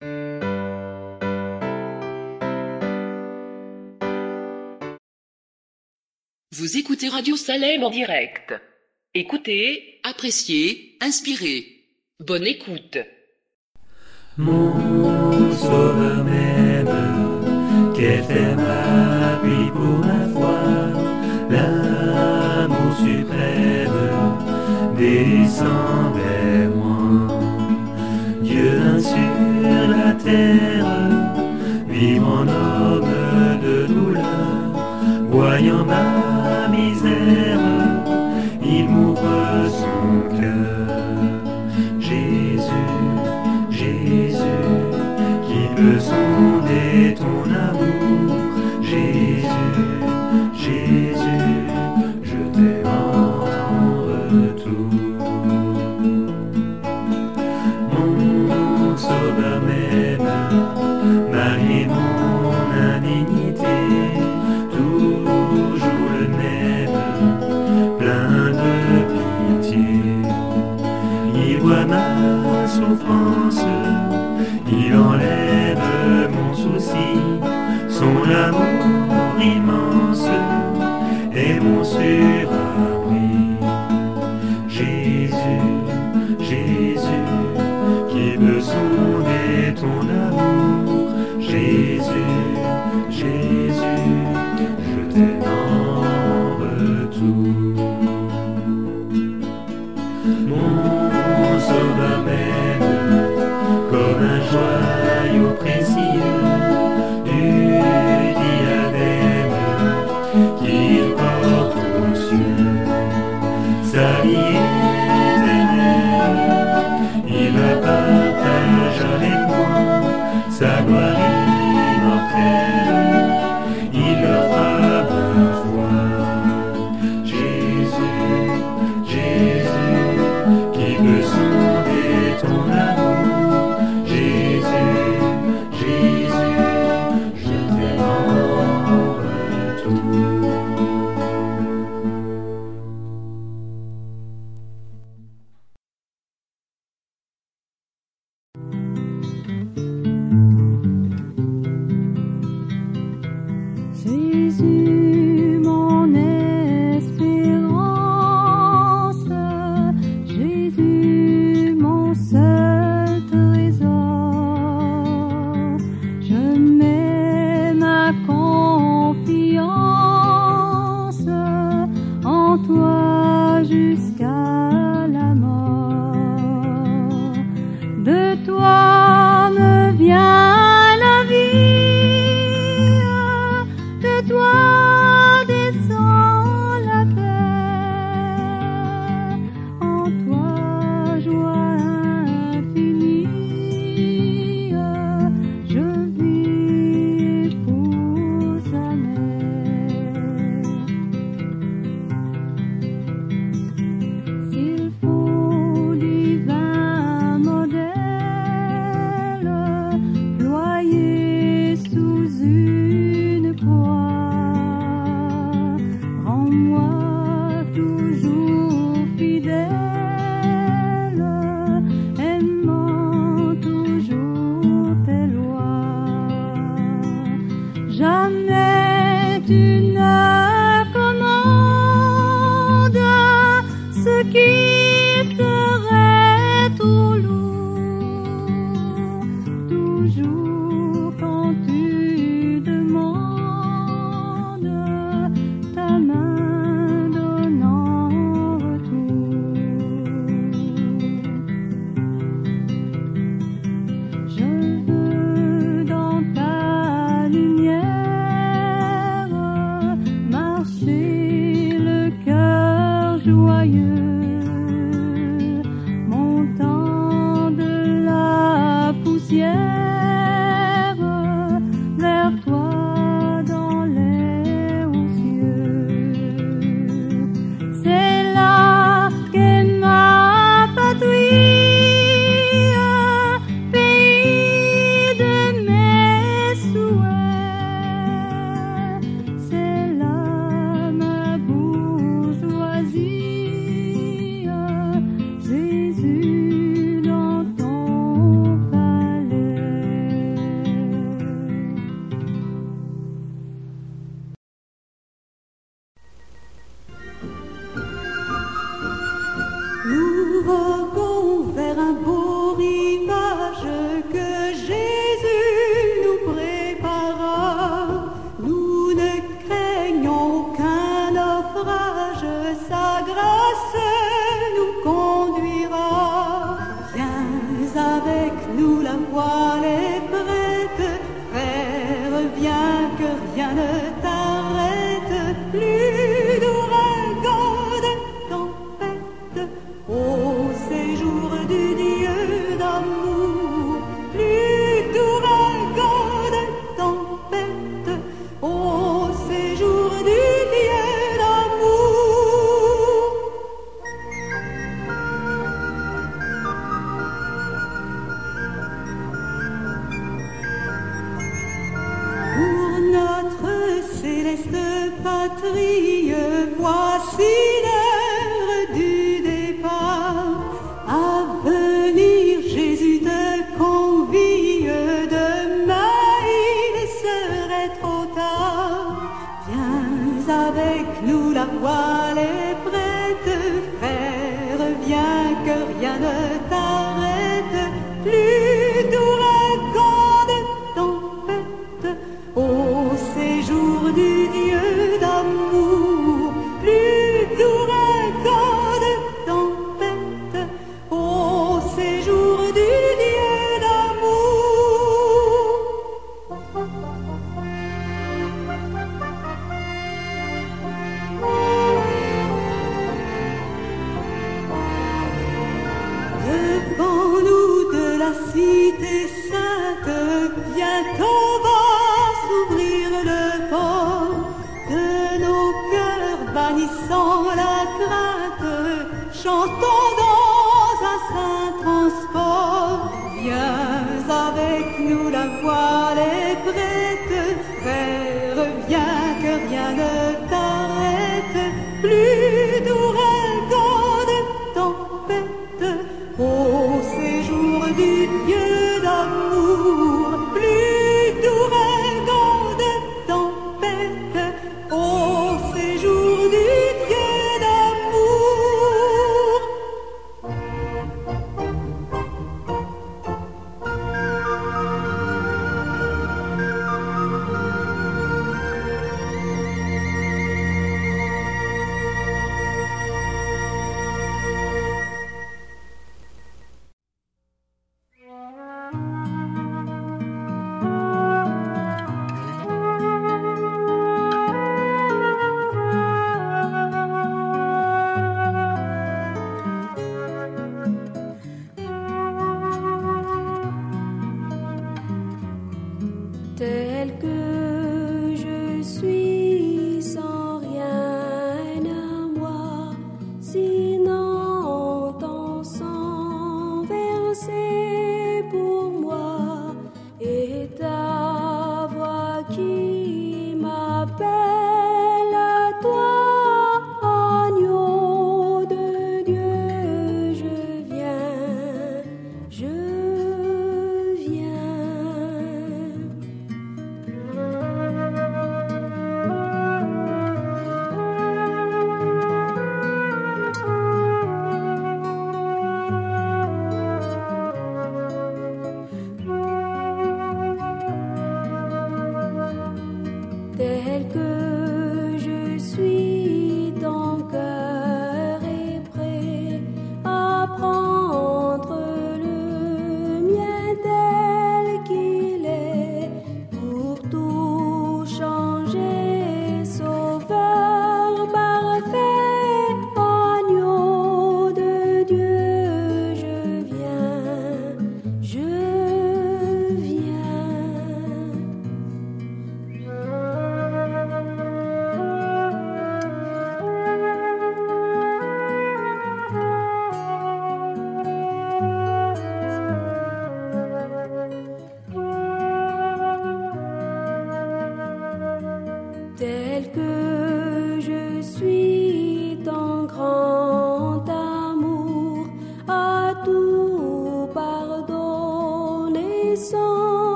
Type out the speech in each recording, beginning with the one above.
Vous écoutez Radio Salem en direct. Écoutez, appréciez, inspirez. Bonne écoute. Mon sauveur m'aime, qu'elle fait m'appuie pour ma foi. L'amour suprême descend vers moi. Sur la terre, vivre en homme de douleur, voyant ma misère, il m'ouvre son cœur. Jésus, Jésus, qui peut sonder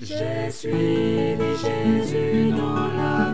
J'ai suivi Jésus dans la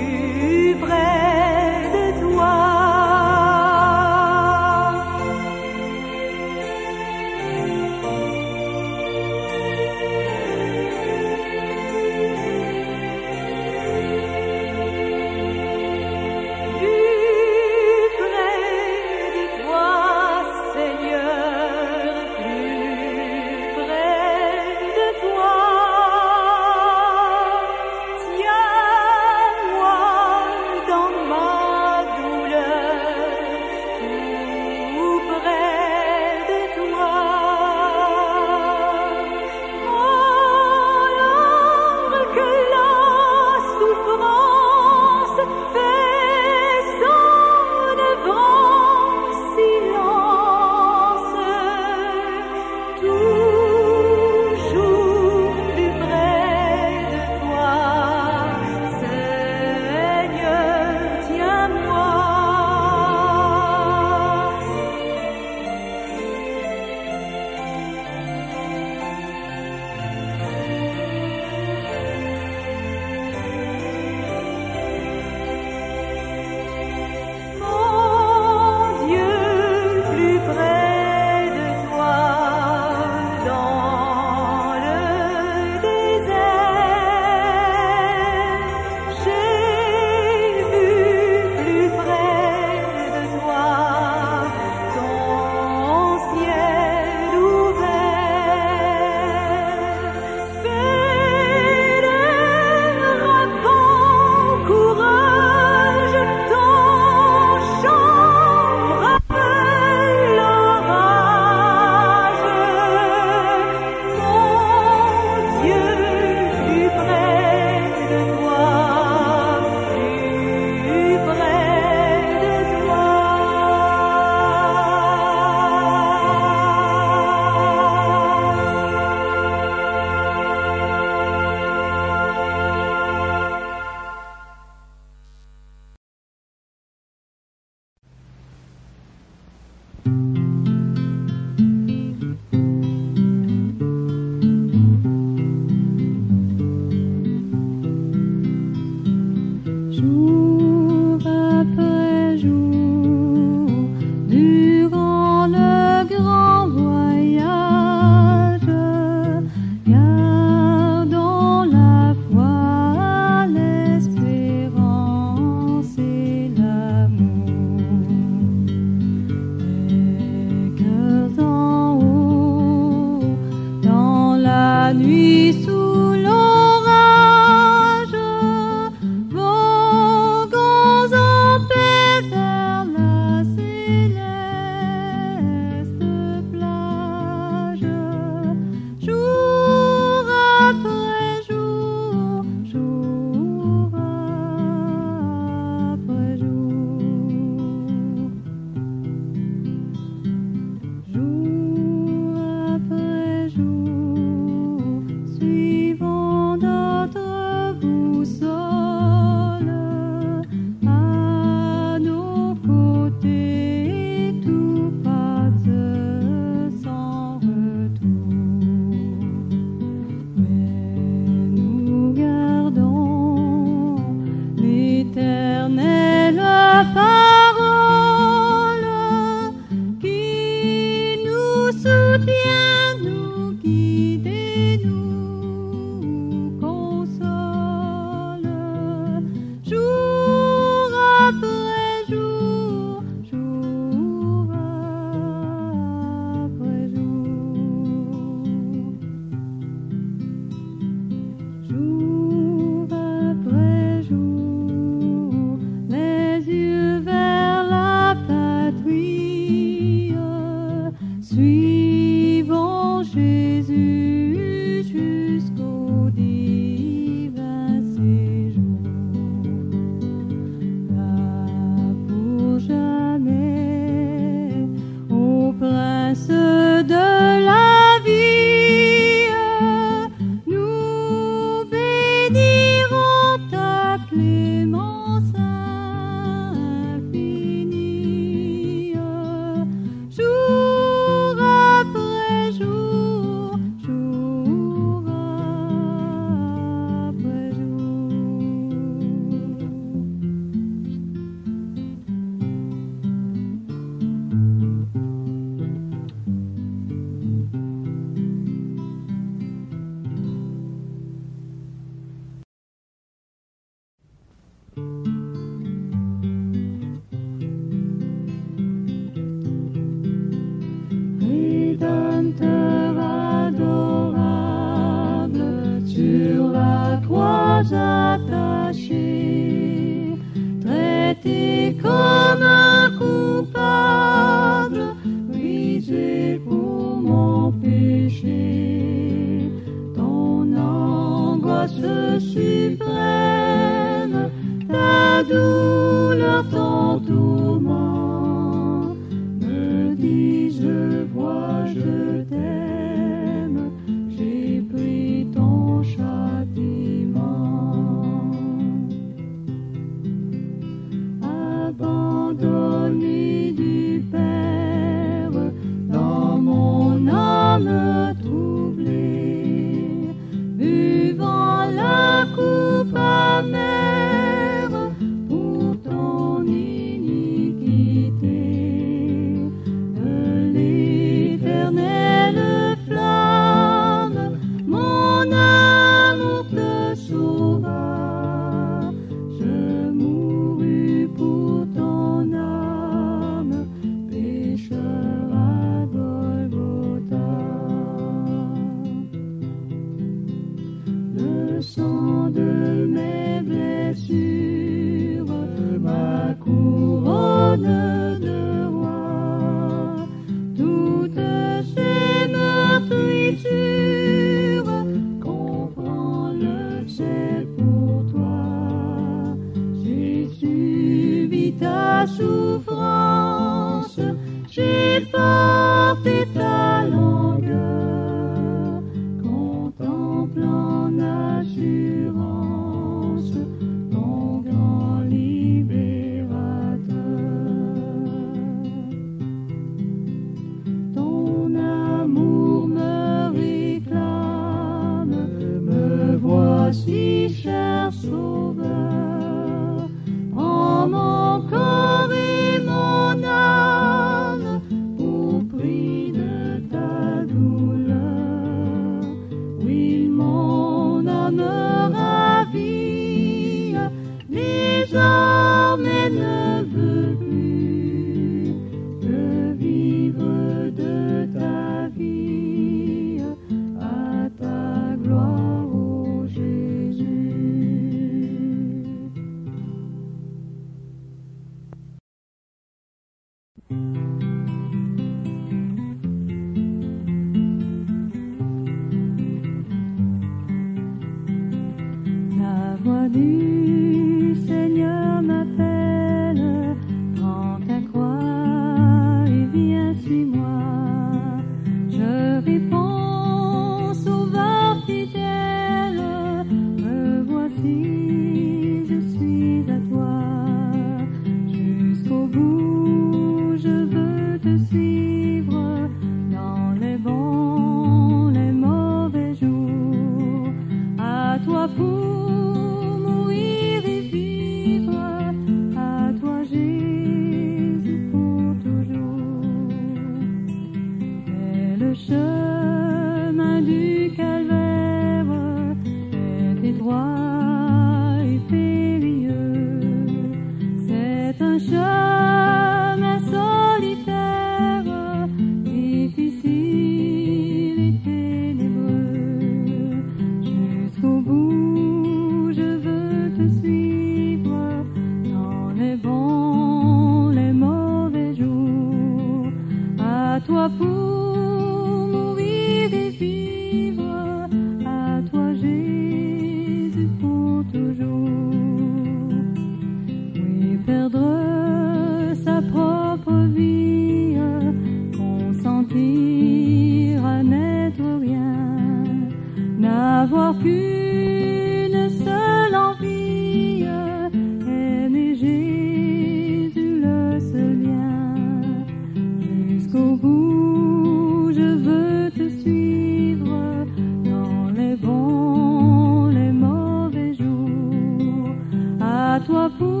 toi pour